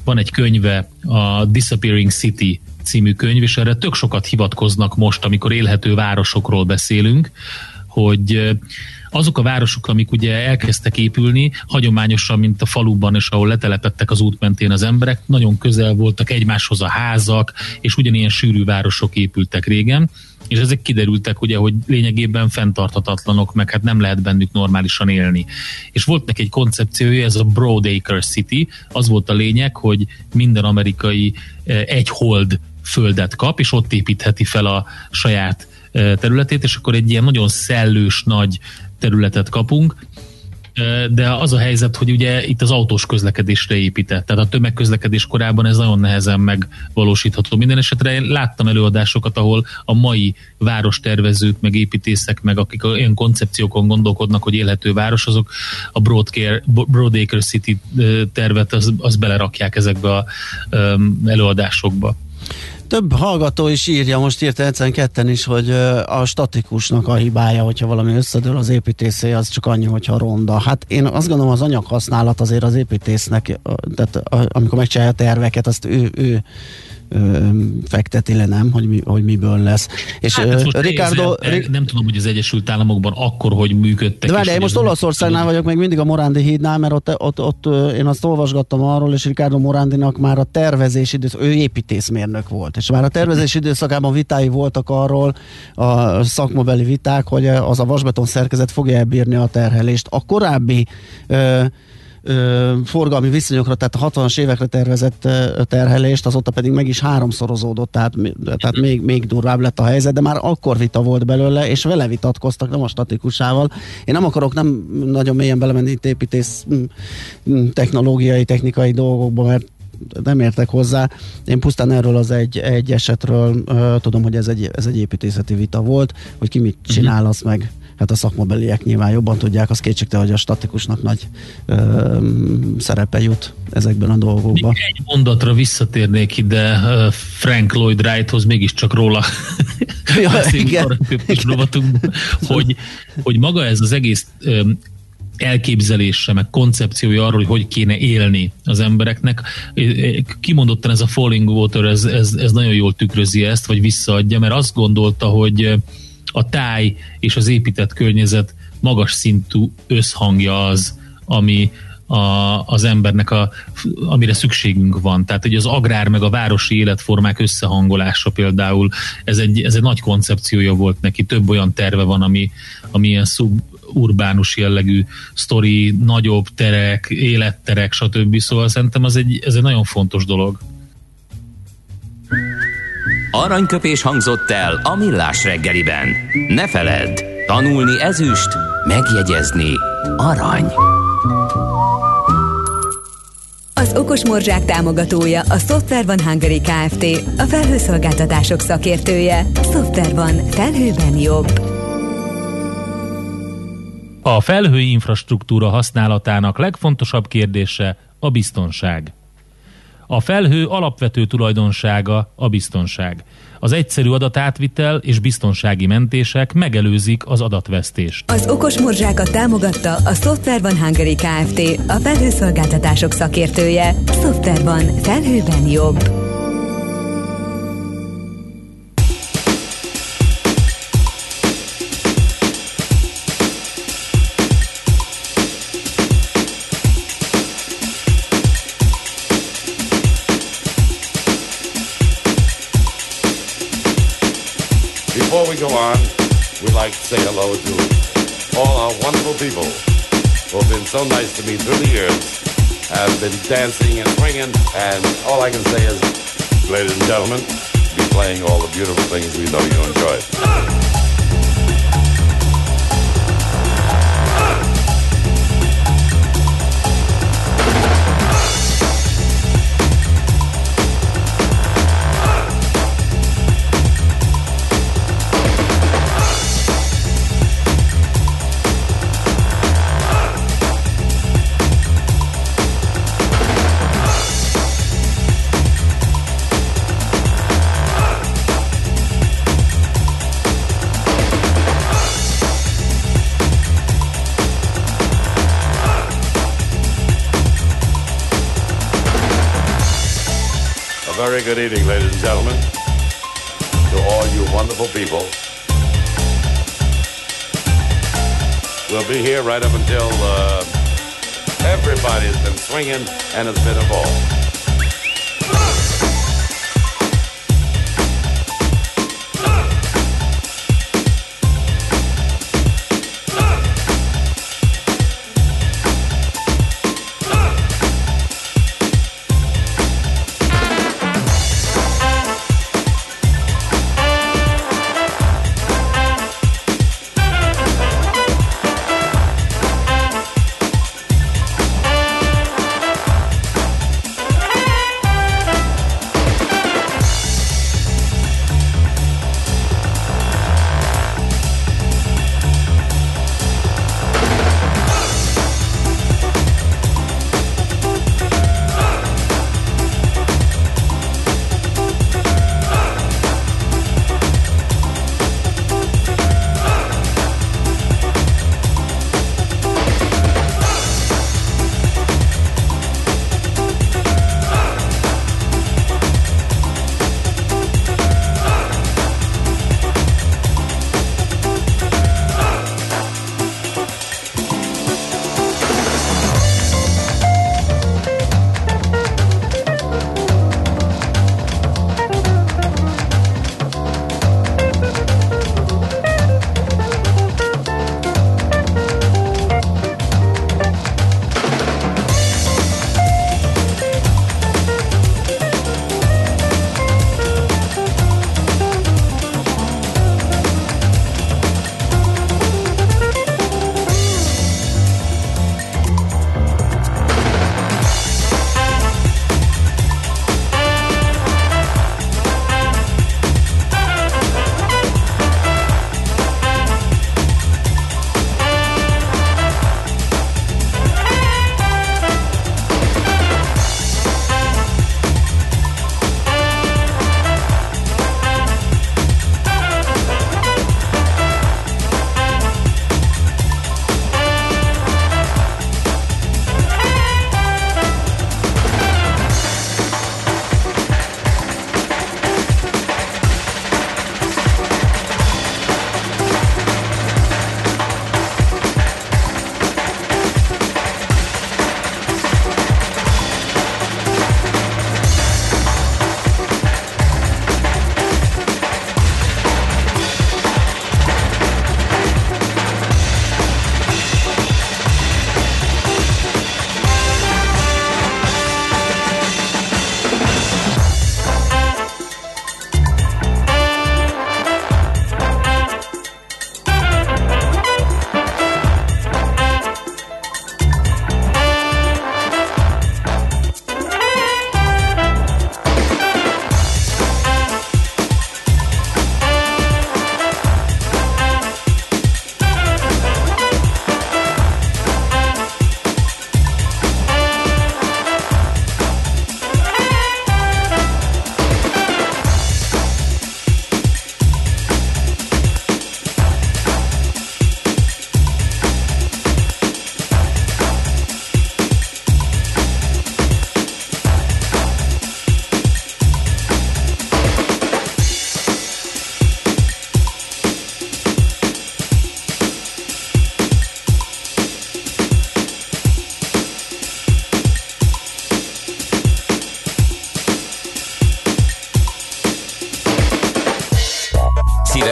van egy könyve, a Disappearing City című könyv, és erre tök sokat hivatkoznak most, amikor élhető városokról beszélünk, hogy azok a városok, amik ugye elkezdtek épülni, hagyományosan, mint a faluban, és ahol letelepettek az út mentén az emberek, nagyon közel voltak egymáshoz a házak, és ugyanilyen sűrű városok épültek régen, és ezek kiderültek ugye, hogy lényegében fenntarthatatlanok, meg hát nem lehet bennük normálisan élni. És volt neki egy koncepciója, ez a Broadacre City, az volt a lényeg, hogy minden amerikai egy hold földet kap, és ott építheti fel a saját területét, és akkor egy ilyen nagyon szellős nagy területet kapunk, de az a helyzet, hogy ugye itt az autós közlekedésre épített, tehát a tömegközlekedés korában ez nagyon nehezen megvalósítható. Minden esetre én láttam előadásokat, ahol a mai várostervezők, meg építészek, meg akik olyan koncepciókon gondolkodnak, hogy élhető város, azok a Broadcare, Broadacre City tervet, az, az belerakják ezekbe a előadásokba. Több hallgató is írja, most írt egyszerűen ketten is, hogy a statikusnak a hibája, hogyha valami összedől az építészé, az csak annyi, hogyha ronda. Hát én azt gondolom, az anyaghasználat azért az építésznek, tehát amikor megcsinálja a terveket, azt ő, ő fekteti le, nem, hogy, mi, hogy miből lesz. És hát, Ricardo... Nézem, nem tudom, hogy az Egyesült Államokban akkor, hogy működtek. De várj, én most Olaszországnál vagyok, még mindig a Morándi hídnál, mert ott, ott, ott, én azt olvasgattam arról, és Ricardo Morándinak már a tervezés időszak, ő építészmérnök volt, és már a tervezés időszakában vitái voltak arról, a szakmabeli viták, hogy az a vasbeton szerkezet fogja elbírni a terhelést. A korábbi uh, ö, forgalmi viszonyokra, tehát a 60-as évekre tervezett ö, terhelést, azóta pedig meg is háromszorozódott, tehát, tehát még, még durvább lett a helyzet, de már akkor vita volt belőle, és vele vitatkoztak, nem a statikusával. Én nem akarok nem nagyon mélyen belemenni itt építész technológiai, technikai dolgokba, mert nem értek hozzá. Én pusztán erről az egy, egy esetről uh, tudom, hogy ez egy, ez egy építészeti vita volt, hogy ki mit mhm. csinál, azt meg hát a szakmabeliek nyilván jobban tudják, az kétségtelen, hogy a statikusnak nagy ö, szerepe jut ezekben a dolgokban. Még egy mondatra visszatérnék ide Frank Lloyd Wrighthoz, mégiscsak róla ja, igen. hogy, hogy maga ez az egész ö, elképzelése, meg koncepciója arról, hogy hogy kéne élni az embereknek. Kimondottan ez a Falling Water, ez, ez, ez nagyon jól tükrözi ezt, vagy visszaadja, mert azt gondolta, hogy a táj és az épített környezet magas szintű összhangja az, ami a, az embernek, a, amire szükségünk van. Tehát, hogy az agrár meg a városi életformák összehangolása például, ez egy, ez egy nagy koncepciója volt neki. Több olyan terve van, ami, ami ilyen suburbánus jellegű sztori, nagyobb terek, életterek, stb. Szóval szerintem ez egy, ez egy nagyon fontos dolog. Aranyköpés hangzott el a millás reggeliben. Ne feledd, tanulni ezüst, megjegyezni arany. Az Okos Morzsák támogatója a Software van Hungary Kft. A felhőszolgáltatások szakértője. Software van. Felhőben jobb. A felhői infrastruktúra használatának legfontosabb kérdése a biztonság. A felhő alapvető tulajdonsága a biztonság. Az egyszerű adatátvitel és biztonsági mentések megelőzik az adatvesztést. Az okos morzsákat támogatta a Software One Hungary Kft. A felhőszolgáltatások szakértője. Software One. Felhőben jobb. Like to say hello to all our wonderful people who have been so nice to me through the years, have been dancing and swinging, and all I can say is, ladies and gentlemen, be playing all the beautiful things we know you enjoy. Good evening, ladies and gentlemen, to all you wonderful people. We'll be here right up until uh, everybody's been swinging and has been involved.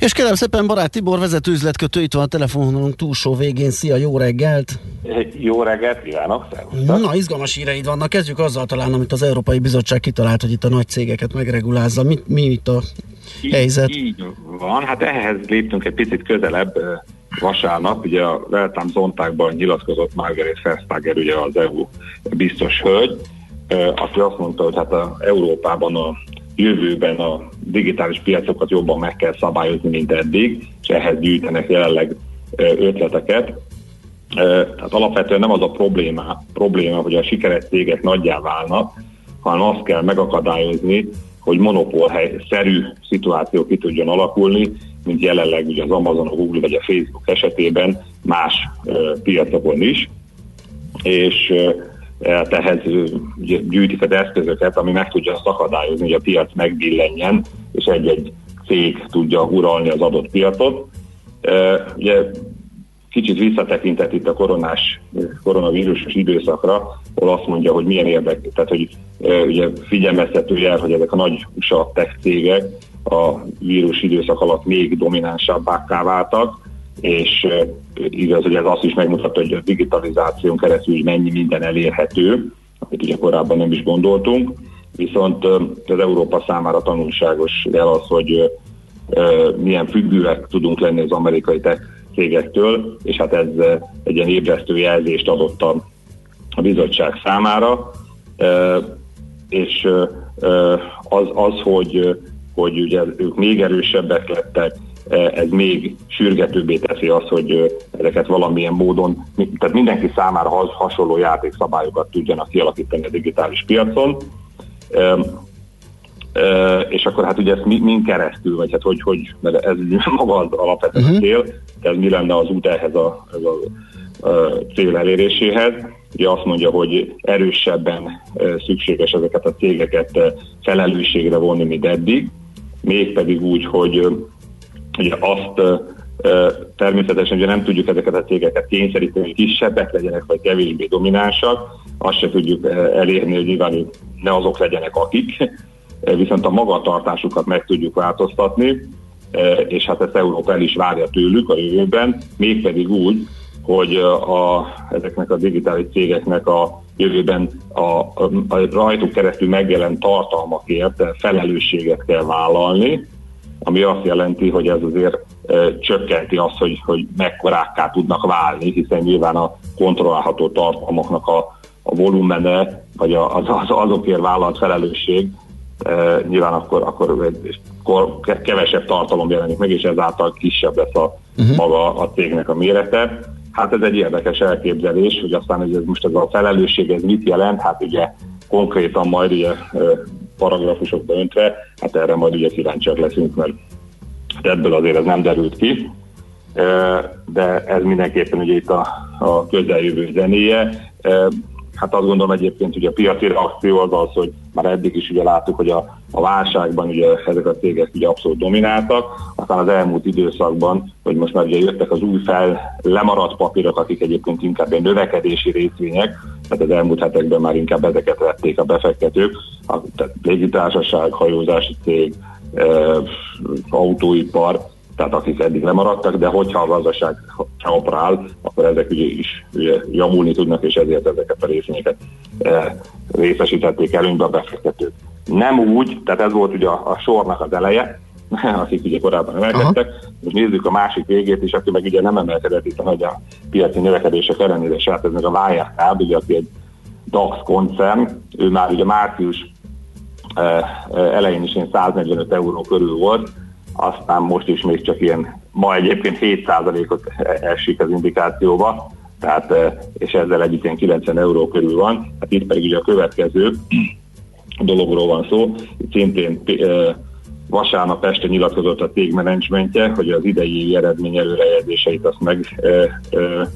És kérem szépen, barát Tibor, vezető üzletkötő, itt van a telefonunk túlsó végén. Szia, jó reggelt! Jó reggelt, kívánok! Szervusztok. Na, izgalmas híreid vannak. Kezdjük azzal talán, amit az Európai Bizottság kitalált, hogy itt a nagy cégeket megregulázza. Mi, mi itt a így, helyzet? Így van, hát ehhez léptünk egy picit közelebb vasárnap, ugye a Weltam Zontákban nyilatkozott Margaret Vestager, ugye az EU biztos hölgy, aki azt mondta, hogy hát a Európában a jövőben a digitális piacokat jobban meg kell szabályozni, mint eddig, és ehhez gyűjtenek jelenleg ötleteket. Tehát alapvetően nem az a probléma, probléma hogy a sikeres cégek nagyjá válnak, hanem azt kell megakadályozni, hogy monopól-szerű szituáció ki tudjon alakulni, mint jelenleg ugye az Amazon, a Google vagy a Facebook esetében más piacokon is. És tehát gyűjtik az eszközöket, ami meg tudja azt akadályozni, hogy a piac megbillenjen, és egy-egy cég tudja uralni az adott piacot. Ugye kicsit visszatekintett itt a koronás, koronavírusos időszakra, ahol azt mondja, hogy milyen érdek, tehát hogy ugye figyelmeztető jel, hogy ezek a nagy USA tech cégek a vírus időszak alatt még dominánsabbá váltak, és igaz, hogy ez azt is megmutatta, hogy a digitalizáción keresztül mennyi minden elérhető, amit ugye korábban nem is gondoltunk, viszont az Európa számára tanulságos el az, hogy milyen függőek tudunk lenni az amerikai tech cégektől, és hát ez egy ilyen ébresztő jelzést adott a, a bizottság számára, és az, az hogy, hogy ugye ők még erősebbek lettek, ez még sürgetőbbé teszi azt, hogy ezeket valamilyen módon, tehát mindenki számára hasonló játékszabályokat tudjanak kialakítani a digitális piacon. És akkor hát ugye ezt min keresztül, vagy hát hogy, hogy mert ez [laughs] maga az alapvetően uh-huh. cél, ez mi lenne az út ehhez a, ez a, a cél eléréséhez. Ugye azt mondja, hogy erősebben szükséges ezeket a cégeket felelősségre vonni, mint eddig, mégpedig úgy, hogy Ugye azt természetesen ugye nem tudjuk ezeket a cégeket kényszeríteni, hogy kisebbek legyenek, vagy kevésbé dominánsak, azt se tudjuk elérni, hogy nyilván ne azok legyenek akik, viszont a magatartásukat meg tudjuk változtatni, és hát ezt Európa el is várja tőlük a jövőben, mégpedig úgy, hogy a, ezeknek a digitális cégeknek a jövőben a, a, a rajtuk keresztül megjelent tartalmakért felelősséget kell vállalni, ami azt jelenti, hogy ez azért csökkenti azt, hogy, hogy mekkorákká tudnak válni, hiszen nyilván a kontrollálható tartalmaknak a, a volumene, vagy az, az, azokért vállalt felelősség nyilván akkor, akkor, akkor kevesebb tartalom jelenik meg, és ezáltal kisebb lesz a uh-huh. maga a cégnek a mérete. Hát ez egy érdekes elképzelés, hogy aztán hogy ez most ez a felelősség ez mit jelent, hát ugye konkrétan majd ugye paragrafusokba öntve, hát erre majd ugye kíváncsiak leszünk, mert ebből azért ez nem derült ki, de ez mindenképpen ugye itt a, a közeljövő zenéje. Hát azt gondolom egyébként, hogy a piaci reakció az az, hogy már eddig is ugye láttuk, hogy a, a válságban ugye ezek a cégek ugye abszolút domináltak, aztán az elmúlt időszakban, hogy most már ugye jöttek az új fel lemaradt papírok, akik egyébként inkább egy növekedési részvények, tehát az elmúlt hetekben már inkább ezeket vették a befektetők, a, tehát légitársaság, hajózási cég, e, autóipar, tehát akik eddig lemaradtak, de hogyha a gazdaság operál, akkor ezek ugye is ugye javulni tudnak, és ezért ezeket a részvényeket e, részesítették előnybe a befektetők. Nem úgy, tehát ez volt ugye a, a sornak az eleje, [laughs] akik ugye korábban emelkedtek, és nézzük a másik végét is, aki meg ugye nem emelkedett itt a nagy a piaci növekedések ellenére, és hát ez meg a Wirecard, ugye, aki egy DAX koncern, ő már ugye március elején is ilyen 145 euró körül volt, aztán most is még csak ilyen, ma egyébként 7%-ot esik az indikációba, tehát, és ezzel együtt ilyen 90 euró körül van, hát itt pedig ugye a következő [clears throat] dologról van szó, itt szintén vasárnap este nyilatkozott a cég menedzsmentje, hogy az idei eredmény előrejelzéseit azt meg e, e,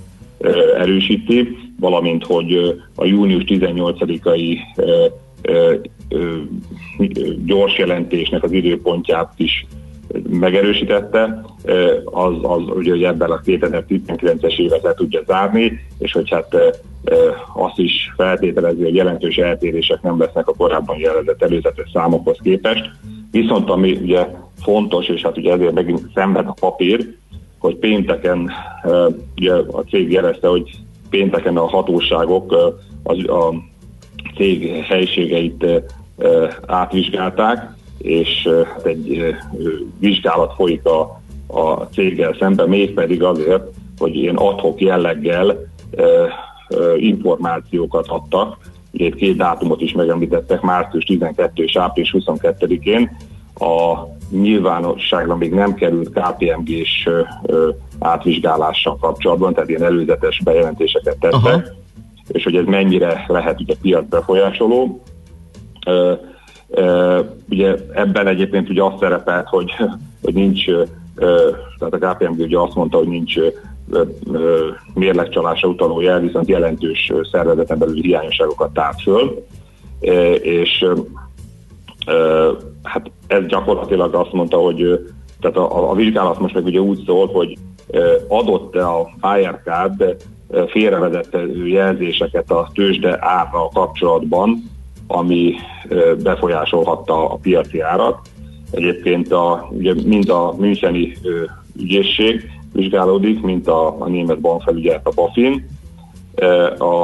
erősíti, valamint hogy a június 18-ai gyors jelentésnek az időpontját is megerősítette, az, az ugye, hogy ebben a 2019-es évet le tudja zárni, és hogy hát azt is feltételezi, hogy jelentős eltérések nem lesznek a korábban jelentett előzetes számokhoz képest. Viszont ami ugye fontos, és hát ugye ezért megint szenved a papír, hogy pénteken, ugye a cég jelezte, hogy pénteken a hatóságok az, a cég helységeit átvizsgálták, és hát egy vizsgálat folyik a, a céggel szemben, mégpedig azért, hogy ilyen adhok jelleggel információkat adtak. Ugye itt két dátumot is megemlítettek, március 12 és április 22-én. A nyilvánosságra még nem került KPMG-s átvizsgálással kapcsolatban, tehát ilyen előzetes bejelentéseket tettek, Aha. és hogy ez mennyire lehet ugye piac befolyásoló. Ugye ebben egyébként ugye azt szerepelt, hogy, hogy nincs, tehát a KPMG ugye azt mondta, hogy nincs mérlegcsalásra utaló jel, viszont jelentős szervezeten belül hiányosságokat tárt föl, és hát ez gyakorlatilag azt mondta, hogy tehát a, a vizsgálat most meg ugye úgy szól, hogy adott-e a Firecard félrevezető jelzéseket a tőzsde árra kapcsolatban, ami befolyásolhatta a piaci árat. Egyébként a, ugye mind a Müncheni ügyészség vizsgálódik, mint a, a német bankfelügyelet, a BaFin. A,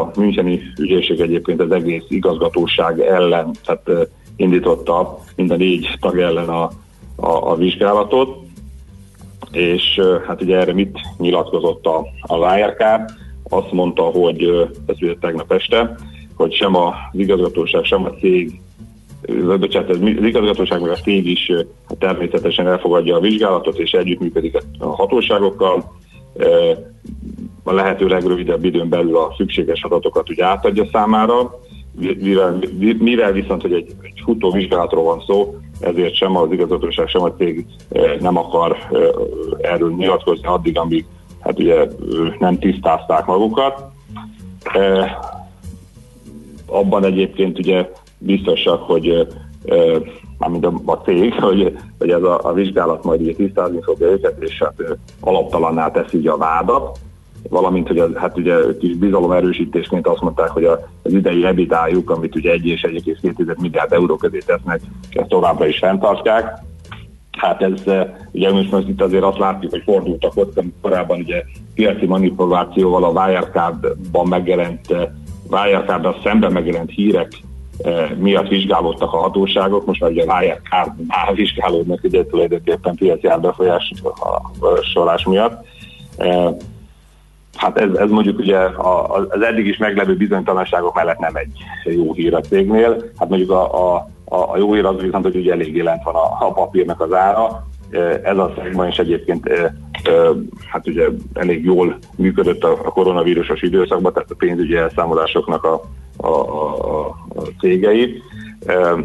a Müncheni ügyészség egyébként az egész igazgatóság ellen, tehát indította mind a négy tag ellen a, a, a vizsgálatot, és hát ugye erre mit nyilatkozott a, a Wirecard? Azt mondta, hogy ez ugye tegnap este, hogy sem az igazgatóság, sem a cég, bocsánat, az igazgatóság meg a cég is természetesen elfogadja a vizsgálatot, és együttműködik a hatóságokkal, a lehető legrövidebb időn belül a szükséges adatokat ugye átadja számára, mivel, mivel viszont, hogy egy, egy futó vizsgálatról van szó, ezért sem az igazgatóság, sem a cég nem akar erről nyilatkozni addig, amíg hát ugye nem tisztázták magukat abban egyébként ugye biztosak, hogy mármint a, a cég, [laughs] hogy, hogy ez a, a vizsgálat majd ugye tisztázni fogja őket, és hát alaptalanná teszi a vádat, valamint, hogy az, hát ugye kis erősítésként azt mondták, hogy az idei ebitájuk, amit ugye 1 és 1,2 milliárd euró közé tesznek, ezt továbbra is fenntartják. Hát ez, ugye most, most itt azért azt látjuk, hogy fordultak ott, korábban ugye piaci manipulációval a Wirecard-ban megjelent Wirecard-dal szemben megjelent hírek eh, miatt vizsgálódtak a hatóságok, most már ugye Wirecard-nál vizsgálódnak ugye tulajdonképpen piaci árbefolyásolás miatt. Eh, hát ez, ez mondjuk ugye az eddig is meglevő bizonytalanságok mellett nem egy jó hír a cégnél. Hát mondjuk a, a, a jó hír az viszont, hogy ugye elég lent van a, a papírnak az ára. Ez a szegben is egyébként hát ugye elég jól működött a, koronavírusos időszakban, tehát a pénzügyi elszámolásoknak a, a, a, a cégei.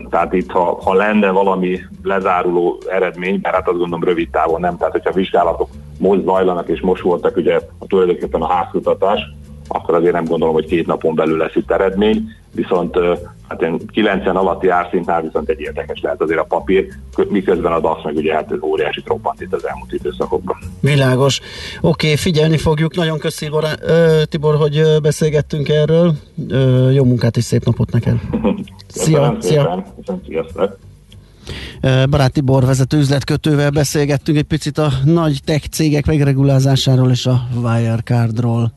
Tehát itt, ha, ha lenne valami lezáruló eredmény, mert hát azt gondolom rövid távon nem, tehát hogyha vizsgálatok most zajlanak és most voltak ugye a tulajdonképpen a házkutatás, akkor azért nem gondolom, hogy két napon belül lesz itt eredmény, viszont hát én 90 alatti árszintnál viszont egy érdekes lehet azért a papír, miközben a DAX meg ugye hát ez óriási robbant itt az elmúlt időszakokban. Világos. Oké, okay, figyelni fogjuk. Nagyon köszi Tibor, hogy beszélgettünk erről. Jó munkát és szép napot neked. [laughs] Szia, szia. Sziasztok. Barát Tibor vezető üzletkötővel beszélgettünk egy picit a nagy tech cégek megregulázásáról és a Wirecardról.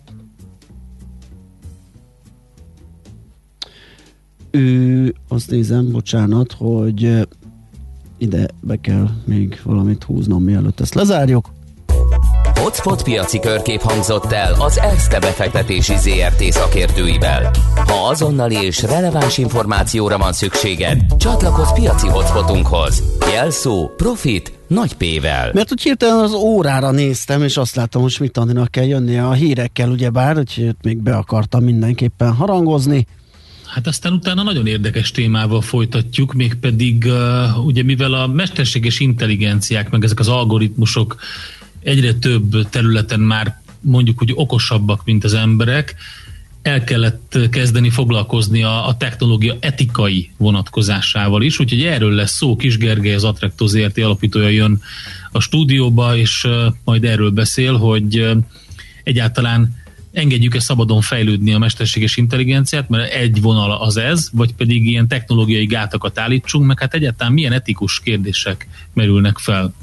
Ő, azt nézem, bocsánat, hogy ide be kell még valamit húznom, mielőtt ezt lezárjuk. Hotspot piaci körkép hangzott el az ESZTE befektetési ZRT szakértőivel. Ha azonnali és releváns információra van szükséged, csatlakozz piaci hotspotunkhoz. Jelszó Profit nagy P-vel. Mert úgy hirtelen az órára néztem, és azt láttam, hogy mit kell jönnie a hírekkel, ugyebár, hogy még be akartam mindenképpen harangozni Hát aztán utána nagyon érdekes témával folytatjuk, mégpedig uh, ugye mivel a mesterséges intelligenciák, meg ezek az algoritmusok egyre több területen már mondjuk úgy okosabbak, mint az emberek, el kellett kezdeni foglalkozni a, a technológia etikai vonatkozásával is, úgyhogy erről lesz szó. Kis Gergely, az Attracto ZRT alapítója jön a stúdióba, és uh, majd erről beszél, hogy uh, egyáltalán engedjük-e szabadon fejlődni a mesterséges intelligenciát, mert egy vonal az ez, vagy pedig ilyen technológiai gátakat állítsunk, meg hát egyáltalán milyen etikus kérdések merülnek fel